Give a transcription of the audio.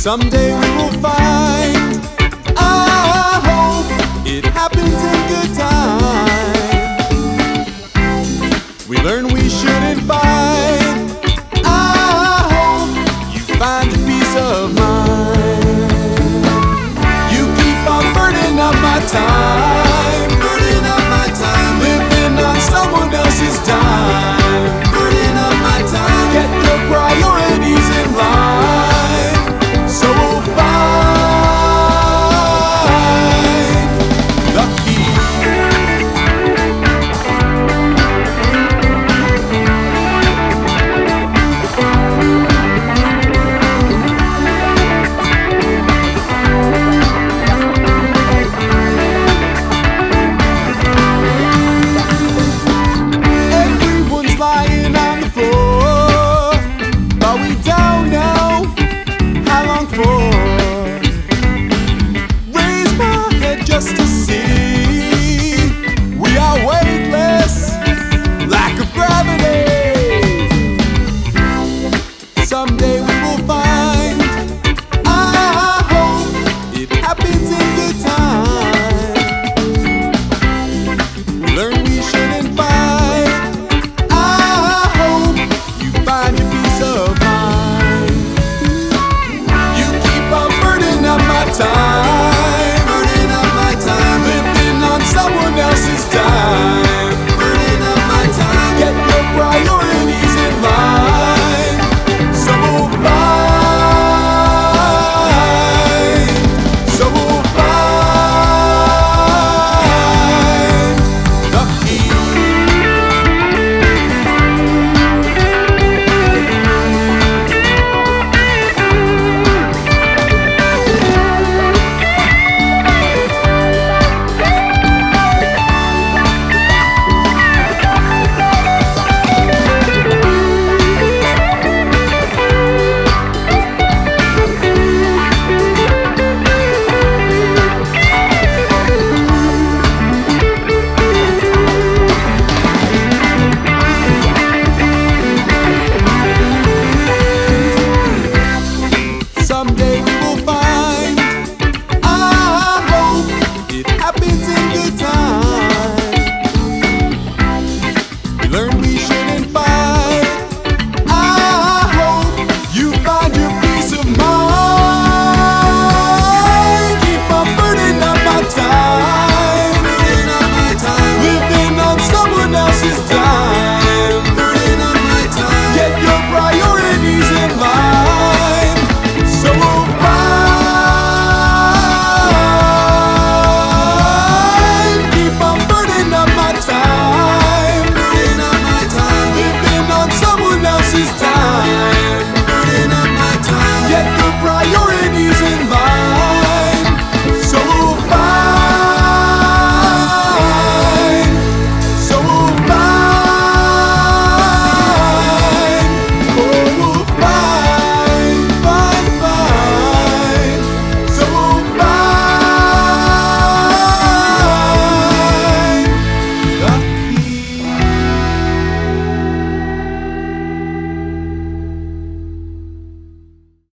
Someday we will find. I hope it happens in good time. We learn we shouldn't fight. I hope you find a peace of mind. You keep on burning up my time.